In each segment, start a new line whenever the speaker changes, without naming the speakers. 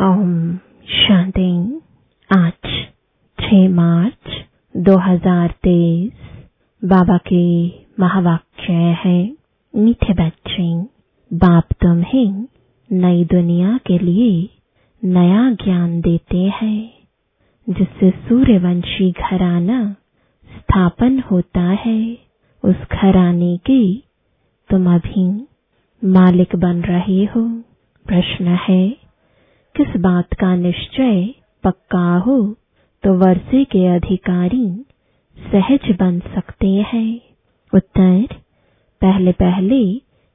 ओम शांति। आज 6 मार्च 2023 बाबा के महावाक्य है, मीठे बच्चे, बाप तुम्हें नई दुनिया के लिए नया ज्ञान देते हैं, जिससे सूर्यवंशी घराना स्थापन होता है। उस घराने की तुम अभी मालिक बन रहे हो। प्रश्न है किस बात का निश्चय पक्का हो तो वर्षे के अधिकारी सहज बन सकते हैं। उत्तर पहले पहले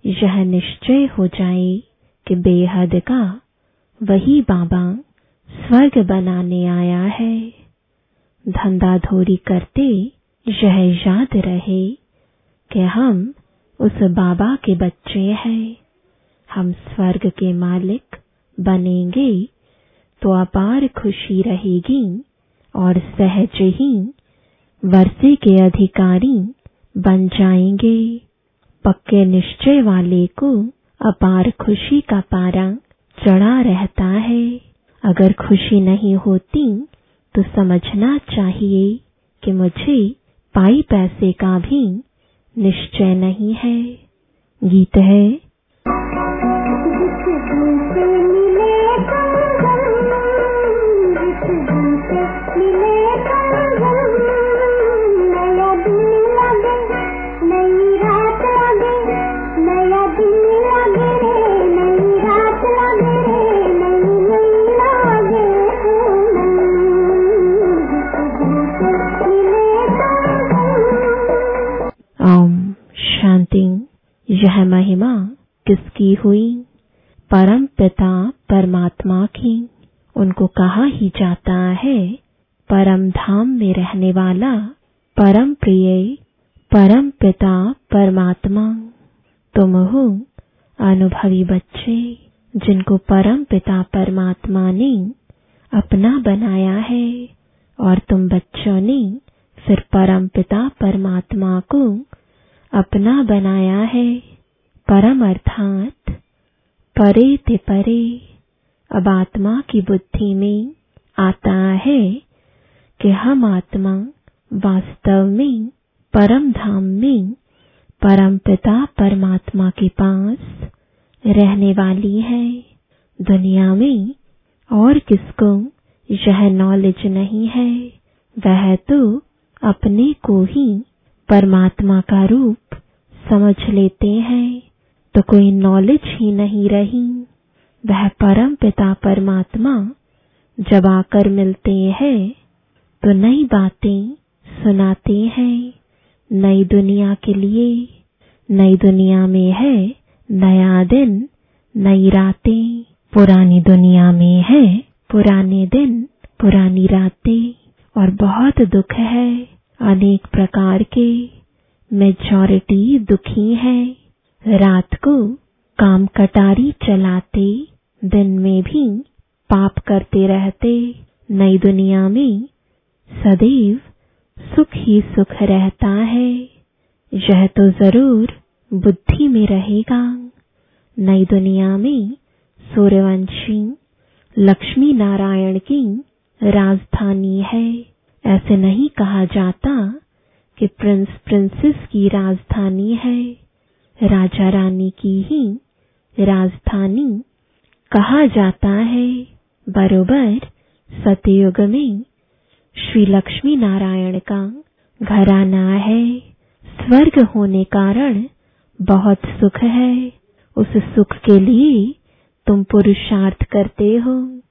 यह निश्चय हो जाए कि बेहद का वही बाबा स्वर्ग बनाने आया है। धंधा धोरी करते यह याद रहे कि हम उस बाबा के बच्चे हैं। हम स्वर्ग के मालिक बनेंगे तो अपार खुशी रहेगी और सहज ही वर्षे के अधिकारी बन जाएँगे। पक्के निश्चय वाले को अपार खुशी का पारा चढ़ा रहता है। अगर खुशी नहीं होती तो समझना चाहिए कि मुझे पाई पैसे का भी निश्चय नहीं है। गीत है किसकी हुई। परम पिता परमात्मा की, उनको कहा ही जाता है, परम धाम में रहने वाला परम प्रिय परम पिता परमात्मा। तुम हो अनुभवी बच्चे, जिनको परम पिता परमात्मा ने अपना बनाया है, और तुम बच्चों ने फिर परम पिता परमात्मा को अपना बनाया है। परम अर्थात परे ते परे, अब आत्मा की बुद्धि में आता है कि हम आत्मा वास्तव में, परम धाम में, परम पिता परमात्मा के पास रहने वाली है। दुनिया में और किसको यह नॉलेज नहीं है, वह तो अपने को ही परमात्मा का रूप समझ लेते हैं। तो कोई नॉलेज ही नहीं रही। वह परम पिता परमात्मा जब आकर मिलते हैं तो नई बातें सुनाते हैं। नई दुनिया के लिए, नई दुनिया में है, नया दिन, नई रातें। पुरानी दुनिया में है, पुराने दिन, पुरानी रातें। और बहुत दुख है अनेक प्रकार के। मेजॉरिटी दुखी है। रात को काम कटारी चलाते, दिन में भी पाप करते रहते। नई दुनिया में सदैव सुख ही सुख रहता है। यह तो ज़रूर बुद्धि में रहेगा। नई दुनिया में सूर्यवंशी, लक्ष्मी नारायण की राजधानी है। ऐसे नहीं कहा जाता कि प्रिंस प्रिंसेस की राजधानी है। राजा रानी की ही राजधानी कहा जाता है। बरोबर सतयुग में श्री लक्ष्मी नारायण का घराना है। स्वर्ग होने कारण बहुत सुख है। उस सुख के लिए तुम पुरुषार्थ करते हो।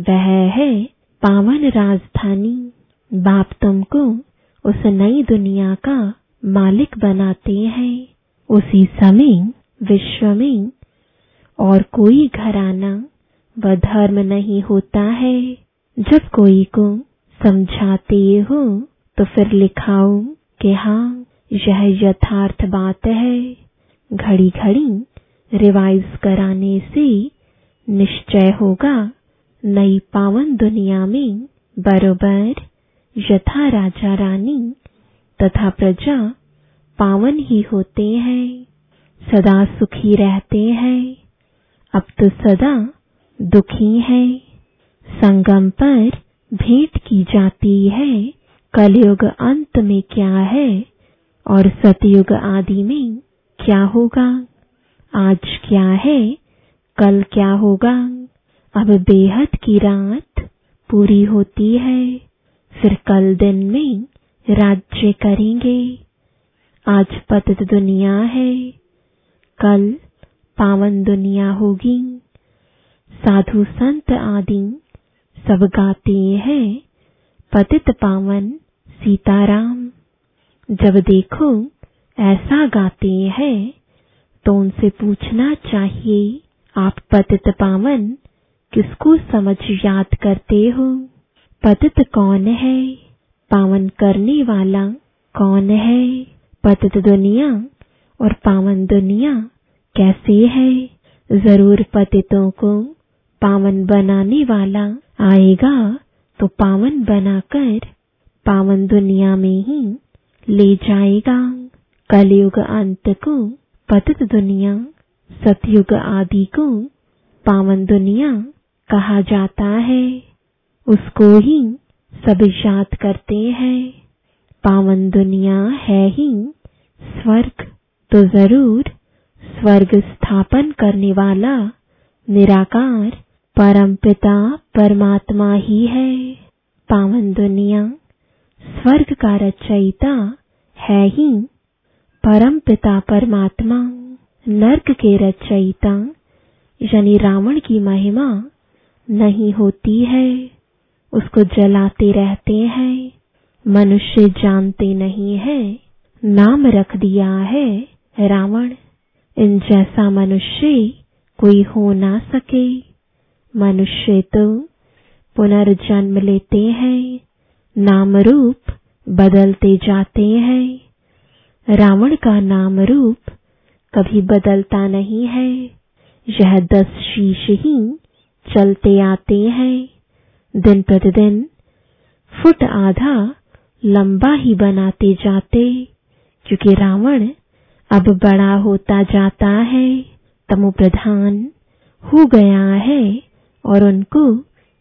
वह है पावन राजधानी। बाप तुमको उस नई दुनिया का मालिक बनाते हैं। उसी समय विश्व में और कोई घराना व धर्म नहीं होता है। जब कोई को समझाते हो तो फिर लिखाओ कि हाँ यह यथार्थ बात है। घड़ी घड़ी रिवाइज कराने से निश्चय होगा, नई पावन दुनिया में बरोबर यथा राजा रानी तथा प्रजा पावन ही होते हैं, सदा सुखी रहते हैं। अब तो सदा दुखी है। संगम पर भेंट की जाती है, कलयुग अंत में क्या है और सतयुग आदि में क्या होगा? आज क्या है, कल क्या होगा? अब बेहद की रात पूरी होती है, फिर कल दिन में राज्य करेंगे। आज पतित दुनिया है। कल पावन दुनिया होगी। साधु संत आदि सब गाते हैं। पतित पावन सीताराम। जब देखो ऐसा गाते हैं तो उनसे पूछना चाहिए, आप पतित पावन किसको समझ याद करते हो? पतित कौन है? पावन करने वाला कौन है? पतित दुनिया और पावन दुनिया कैसे है? ज़रूर पतितों को पावन बनाने वाला आएगा तो पावन बनाकर पावन दुनिया में ही ले जाएगा। कलयुग अंत को पतित दुनिया सतयुग आदि को पावन दुनिया कहा जाता है। उसको ही सभी याद करते हैं। पावन दुनिया है ही। स्वर्ग तो ज़रूर। स्वर्ग स्थापन करने वाला निराकार परमपिता परमात्मा ही है। पावन दुनिया, स्वर्ग का रचयिता है ही। परमपिता परमात्मा, नर्क के रचयिता, यानी रावण की महिमा नहीं होती है। उसको जलाते रहते हैं। मनुष्य जानते नहीं है, नाम रख दिया है, रावण। इन जैसा मनुष्य कोई हो ना सके। मनुष्य तो पुनर्जन्म लेते हैं नाम रूप बदलते जाते हैं। रावण का नाम रूप कभी बदलता नहीं है, यह दस शीश ही चलते आते हैं। दिन प्रतिदिन फुट आधा लंबा ही बनाते जाते, क्योंकि रावण अब बड़ा होता जाता है, तमो प्रधान हो गया है और उनको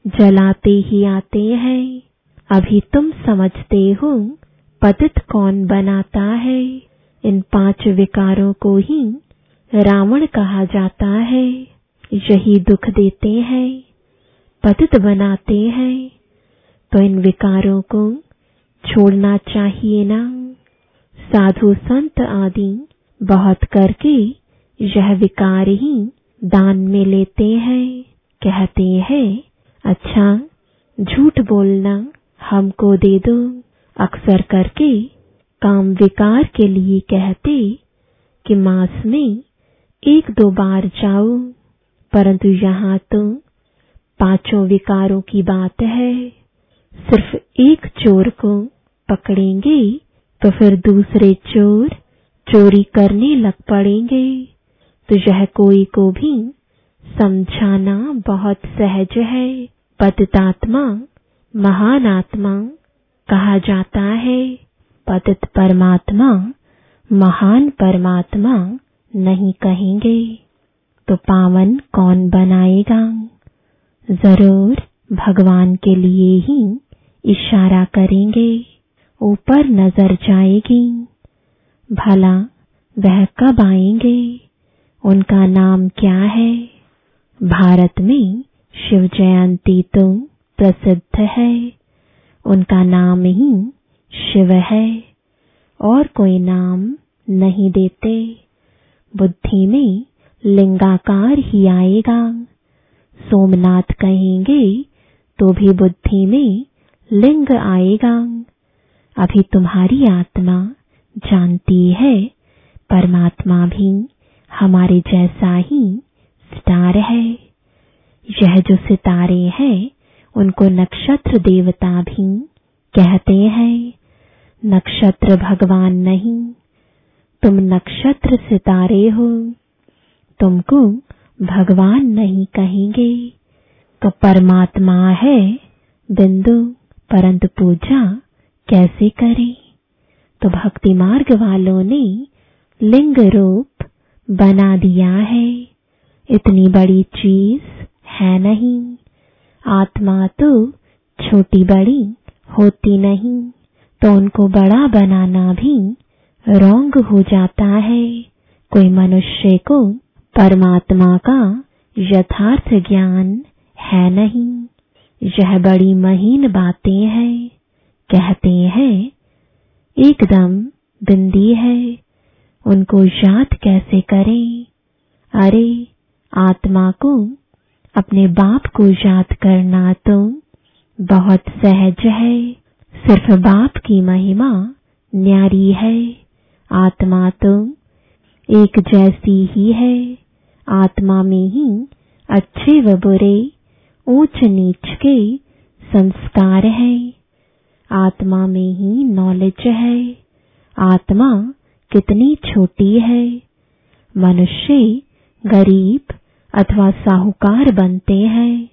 जलाते ही आते हैं। अभी तुम समझते हो पतित कौन बनाता है। इन पाँच विकारों को ही रावण कहा जाता है। यही दुख देते हैं, पतित बनाते हैं। तो इन विकारों को छोड़ना चाहिए ना। साधु संत आदि बहुत करके यह विकार ही दान में लेते हैं। कहते हैं अच्छा झूठ बोलना हमको दे दो। अक्सर करके काम विकार के लिए कहते कि मास में एक दो बार जाओ, परंतु यहाँ तो पाँचों विकारों की बात है। सिर्फ़ एक चोर को पकड़ेंगे तो फिर दूसरे चोर चोरी करने लग पड़ेंगे। तो यह कोई को भी समझाना बहुत सहज है। पतितात्मा, महान आत्मा कहा जाता है। पतित परमात्मा, महान परमात्मा नहीं कहेंगे। तो पावन कौन बनाएगा? ज़रूर भगवान के लिए ही इशारा करेंगे, ऊपर नज़र जाएगी। भला, वह कब आएँगे? उनका नाम क्या है? भारत में शिव जयंती तो प्रसिद्ध है। उनका नाम ही शिव है। और कोई नाम नहीं देते। बुद्धि में लिंगाकार ही आएगा। सोमनाथ कहेंगे तो भी बुद्धि में लिंग आएगा। अभी तुम्हारी आत्मा जानती है, परमात्मा भी हमारे जैसा ही स्टार है। यह जो सितारे हैं, उनको नक्षत्र देवता भी कहते हैं। नक्षत्र भगवान नहीं, तुम नक्षत्र सितारे हो। तुमको भगवान नहीं कहेंगे। तो परमात्मा है, बिंदु। परंतु पूजा कैसे करें? तो भक्ति मार्ग वालों ने लिंग रूप बना दिया है। इतनी बड़ी चीज़ है नहीं। आत्मा तो छोटी बड़ी होती नहीं। तो उनको बड़ा बनाना भी रोंग हो जाता है। कोई मनुष्य को परमात्मा का यथार्थ ज्ञान है नहीं। यह बड़ी महीन बातें हैं। कहते हैं, एकदम बिंदी है। उनको याद कैसे करें? अरे, आत्मा को, अपने बाप को याद करना तो बहुत सहज है। सिर्फ़ बाप की महिमा न्यारी है। आत्मा तो एक जैसी ही है। आत्मा में ही अच्छे व बुरे ऊंच नीच के संस्कार है। आत्मा में ही नॉलेज है। आत्मा कितनी छोटी है। मनुष्य गरीब अथवा साहूकार बनते हैं।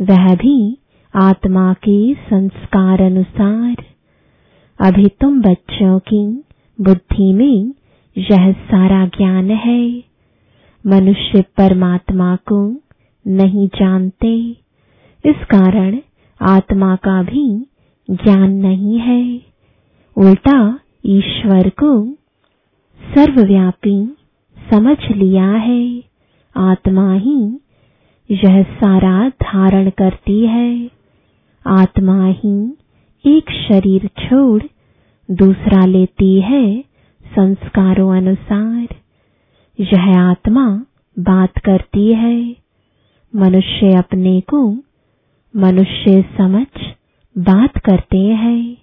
वह भी आत्मा के संस्कार अनुसार। अभी तुम बच्चों की बुद्धि में यह सारा ज्ञान है। मनुष्य परमात्मा को नहीं जानते। इस कारण आत्मा का भी ज्ञान नहीं है। उल्टा ईश्वर को सर्वव्यापी समझ लिया है। आत्मा ही यह सारा धारण करती है। आत्मा ही एक शरीर छोड़ दूसरा लेती है संस्कारों अनुसार। यह आत्मा बात करती है। मनुष्य अपने को मनुष्य समझ बात करते हैं।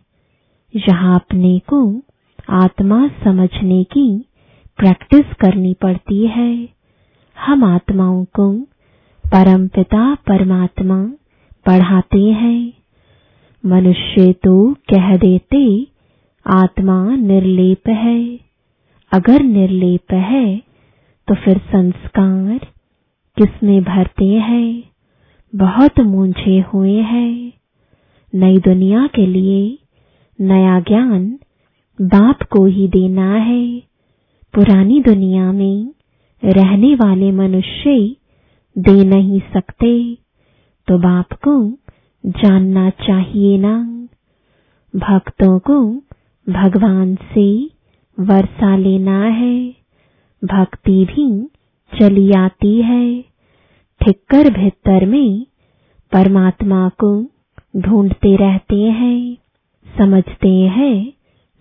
यहाँ अपने को आत्मा समझने की प्रैक्टिस करनी पड़ती है। हम आत्माओं को परमपिता परमात्मा पढ़ाते हैं। मनुष्य तो कह देते, आत्मा निर्लेप है। अगर निर्लेप है तो फिर संस्कार किसमें भरते हैं, बहुत मूंझे हुए हैं। नई दुनिया के लिए नया ज्ञान बाप को ही देना है। पुरानी दुनिया में रहने वाले मनुष्य दे नहीं सकते तो बाप को जानना चाहिए ना। भक्तों को भगवान से वर्षा लेना है। भक्ति भी चली आती है। ठिक्कर भीतर में परमात्मा को ढूंढते रहते हैं, समझते हैं,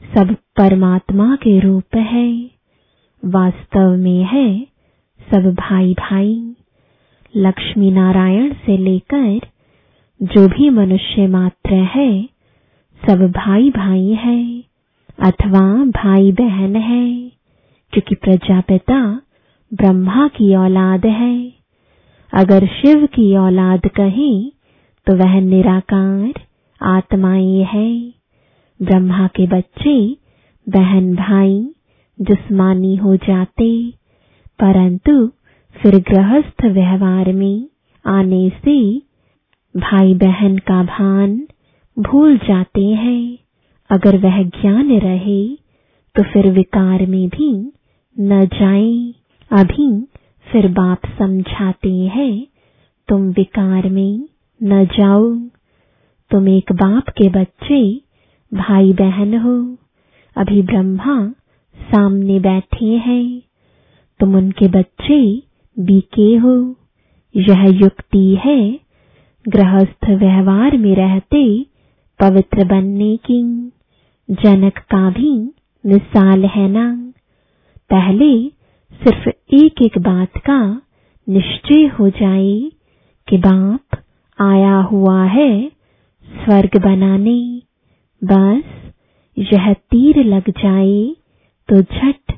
सब परमात्मा के रूप है। वास्तव में है सब भाई भाई लक्ष्मी नारायण से लेकर जो भी मनुष्य मात्र है, सब भाई भाई है, अथवा भाई बहन है, क्योंकि प्रजापिता ब्रह्मा की औलाद है। अगर शिव की औलाद कहें तो वह निराकार आत्माएँ है। ब्रह्मा के बच्चे, बहन भाई जिस्मानी हो जाते। परंतु फिर गृहस्थ व्यवहार में आने से भाई बहन का भान भूल जाते हैं। अगर वह ज्ञान रहे तो फिर विकार में भी न जाए। अभी फिर बाप समझाते हैं, तुम विकार में न जाओ। तुम एक बाप के बच्चे भाई बहन हो। अभी ब्रह्मा सामने बैठे हैं। तुम उनके बच्चे, बीके हो। यह युक्ति है, गृहस्थ व्यवहार में रहते पवित्र बनने की। जनक का भी मिसाल है ना। पहले सिर्फ़ एक एक बात का निश्चय हो जाए कि बाप आया हुआ है स्वर्ग बनाने। बस यह तीर लग जाए तो झट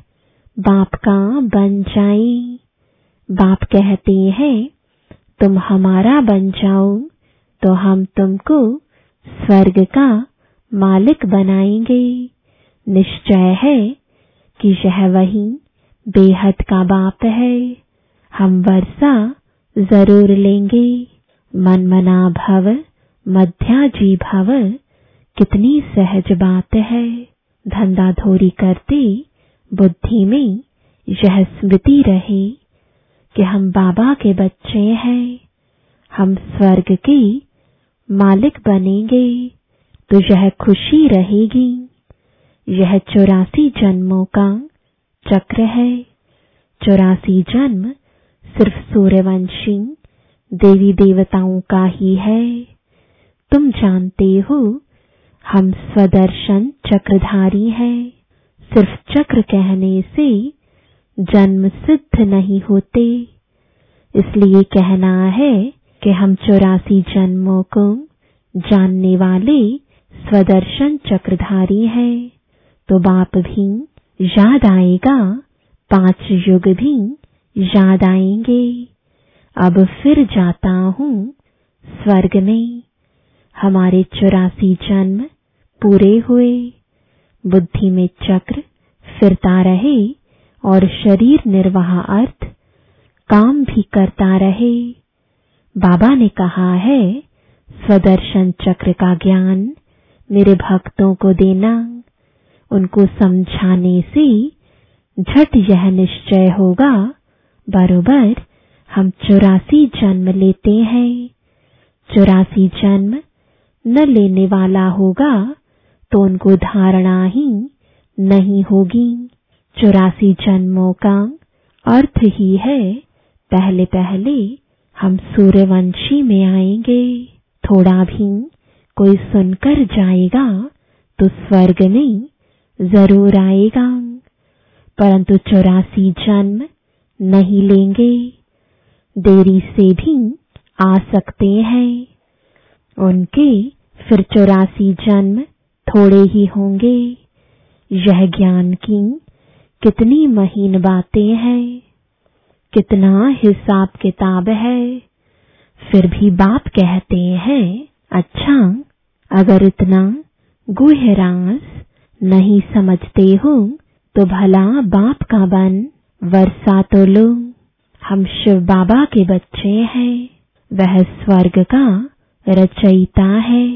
बाप का बन जाए। बाप कहते हैं, तुम हमारा बन जाओ तो हम तुमको स्वर्ग का मालिक बनाएँगे। निश्चय है कि यह वही बेहद का बाप है। हम वर्षा ज़रूर लेंगे। मन मना भव, मध्याजी भव, कितनी सहज बात है। धंधा धोरी करते, बुद्धि में यह स्मृति रहे कि हम बाबा के बच्चे हैं। हम स्वर्ग के मालिक बनेंगे तो यह खुशी रहेगी। यह चौरासी जन्मों का चक्र है। चौरासी जन्म सिर्फ़ सूर्यवंशी, देवी देवताओं का ही है। तुम जानते हो, हम स्वदर्शन चक्रधारी हैं। सिर्फ़ चक्र कहने से जन्म सिद्ध नहीं होते। इसलिए कहना है कि हम चौरासी जन्मों को जानने वाले स्वदर्शन चक्रधारी हैं। तो बाप भी याद आएगा। पाँच युग भी याद आएँगे। अब फिर जाता हूँ स्वर्ग में। हमारे चौरासी जन्म पूरे हुए। बुद्धि में चक्र फिरता रहे और शरीर निर्वाह अर्थ काम भी करता रहे। बाबा ने कहा है, स्वदर्शन चक्र का ज्ञान मेरे भक्तों को देना। उनको समझाने से झट यह निश्चय होगा, बरोबर, हम चौरासी जन्म लेते हैं। चौरासी जन्म न लेने वाला होगा तो उनको धारणा ही नहीं होगी। चौरासी जन्मों का अर्थ ही है, पहले पहले हम सूर्यवंशी में आएँगे। थोड़ा भी कोई सुनकर जाएगा तो स्वर्ग में ज़रूर आएगा। परंतु चौरासी जन्म नहीं लेंगे। देरी से भी आ सकते हैं। उनके फिर चौरासी जन्म थोड़े ही होंगे। यह ज्ञान की कितनी महीन बातें हैं। कितना हिसाब किताब है। फिर भी बाप कहते हैं अच्छा अगर इतना गुहरास नहीं समझते हो तो भला बाप का बन, वर्षा तो लो। हम शिव बाबा के बच्चे हैं, वह स्वर्ग का रचयिता है।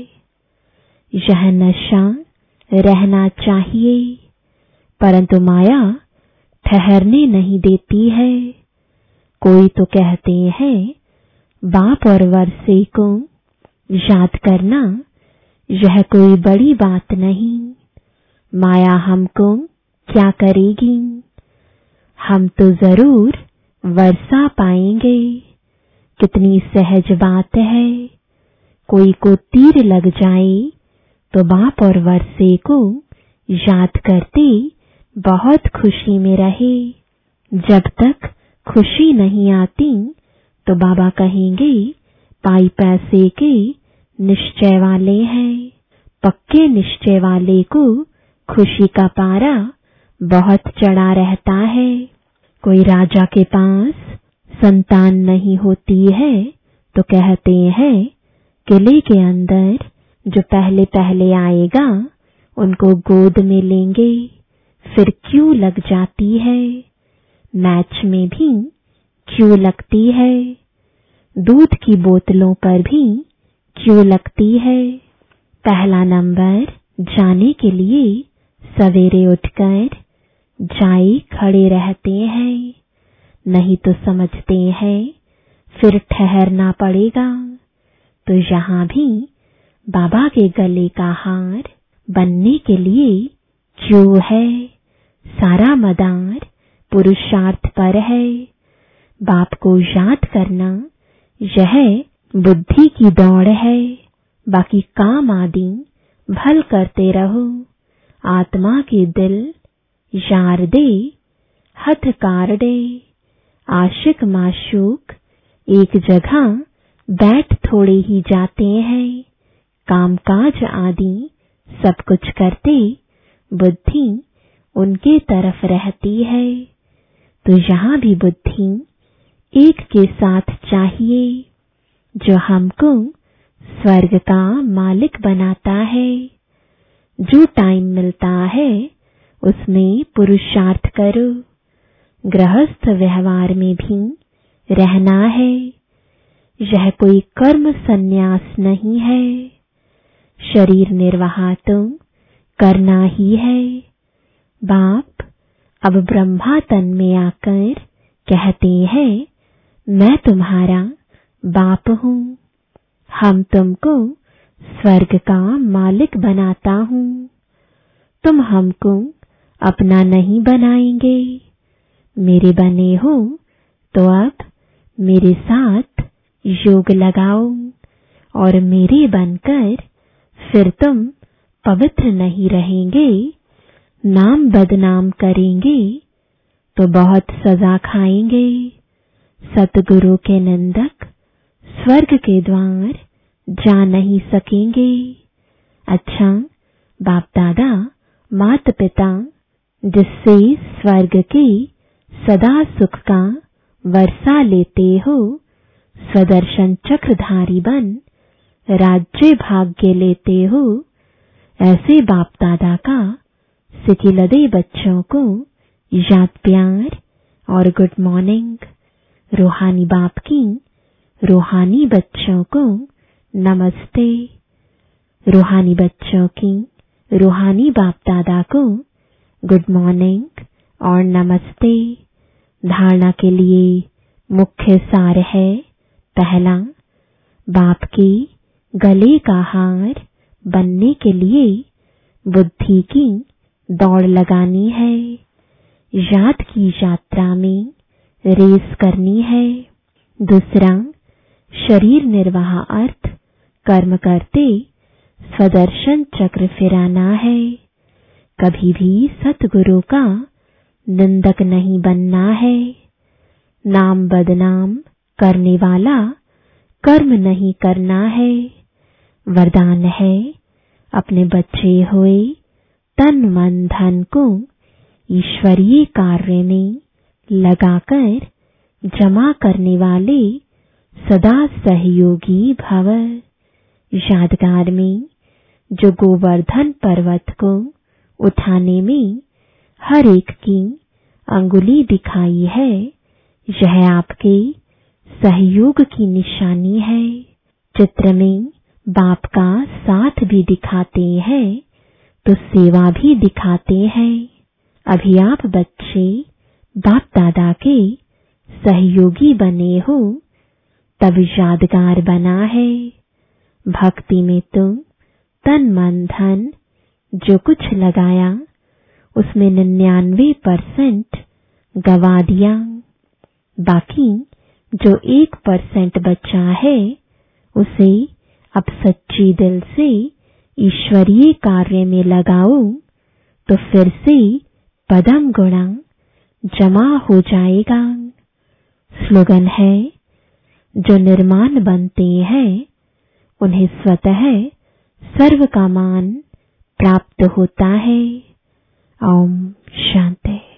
यह नशा रहना चाहिए, परंतु माया ठहरने नहीं देती है। कोई तो कहते हैं, बाप और वर्षे को याद करना, यह कोई बड़ी बात नहीं। माया हमको क्या करेगी? हम तो ज़रूर वर्षा पाएँगे। कितनी सहज बात है। कोई को तीर लग जाए तो बाप और वर्षे को याद करते बहुत खुशी में रहे। जब तक खुशी नहीं आती तो बाबा कहेंगे, पाई पैसे के निश्चय वाले हैं। पक्के निश्चय वाले को खुशी का पारा बहुत चढ़ा रहता है। कोई राजा के पास संतान नहीं होती है तो कहते हैं किले के अंदर जो पहले पहले आएगा, उनको गोद में लेंगे। फिर क्यों लग जाती है? मैच में भी क्यों लगती है? दूध की बोतलों पर भी क्यों लगती है? पहला नंबर जाने के लिए सवेरे उठकर जाई खड़े रहते हैं, नहीं तो समझते हैं, फिर ठहरना पड़ेगा। तो यहाँ भी बाबा के गले का हार बनने के लिए क्यों है? सारा मदार पुरुषार्थ पर है। बाप को याद करना यह बुद्धि की दौड़ है। बाकी काम आदि भल करते रहो। आत्मा के दिल यार दे हथ कारडे आशिक माशूक, एक जगह बैठ थोड़े ही जाते हैं, कामकाज आदि सब कुछ करते बुद्धि उनके तरफ़ रहती है। तो यहाँ भी बुद्धि एक के साथ चाहिए, जो हमको स्वर्ग का मालिक बनाता है। जो टाइम मिलता है, उसमें पुरुषार्थ करो। गृहस्थ व्यवहार में भी रहना है। यह कोई कर्म संन्यास नहीं है। शरीर निर्वाह तो करना ही है। बाप अब ब्रह्मा तन में आकर कहते हैं, मैं तुम्हारा बाप हूँ। हम तुमको स्वर्ग का मालिक बनाता हूँ। तुम हमको अपना नहीं बनाएँगे। मेरे बने हो तो अब मेरे साथ योग लगाओ और मेरे बनकर फिर तुम पवित्र नहीं रहेंगे, नाम बदनाम करेंगे तो बहुत सजा खाएँगे। सतगुरु के निंदक स्वर्ग के द्वार जा नहीं सकेंगे। अच्छा बाप दादा मात पिता जिससे स्वर्ग की सदा सुख का वर्षा लेते हो, स्वदर्शन चक्रधारी बन, राज्य भाग्य लेते हो, ऐसे बाप दादा का सिकिलदे बच्चों को याद प्यार और गुड मॉर्निंग। रूहानी बाप की, रूहानी बच्चों को नमस्ते। रूहानी बच्चों की, रूहानी बाप दादा को गुड मॉर्निंग और नमस्ते। धारणा के लिए मुख्य सार है, पहला, बाप के गले का हार बनने के लिए बुद्धि की दौड़ लगानी है। याद की यात्रा में रेस करनी है। दूसरा, शरीर निर्वाह अर्थ कर्म करते, स्वदर्शन चक्र फिराना है। कभी भी सतगुरु का निंदक नहीं बनना है। नाम बदनाम करने वाला कर्म नहीं करना है। वरदान है अपने बच्चे हुए, तन मन धन को ईश्वरीय कार्य में लगाकर जमा करने वाले सदा सहयोगी भव। यादगार में, जो गोवर्धन पर्वत को उठाने में हर एक की अंगुली दिखाई है, यह आपके सहयोग की निशानी है। चित्र में बाप का साथ भी दिखाते हैं तो सेवा भी दिखाते हैं। अभी आप बच्चे, बाप दादा के सहयोगी बने हो, तब यादगार बना है। भक्ति में तुम, तन मन धन, जो कुछ लगाया, उसमें निन्यानवे परसेंट गवा दिया। बाकी, जो एक परसेंट बचा है, उसे अब सच्ची दिल से ईश्वरीय कार्य में लगाओ तो फिर से पदम गुणा जमा हो जाएगा। स्लोगन है, जो निर्माण बनते हैं उन्हें स्वतः सर्व का मान प्राप्त होता है। ओम शांति।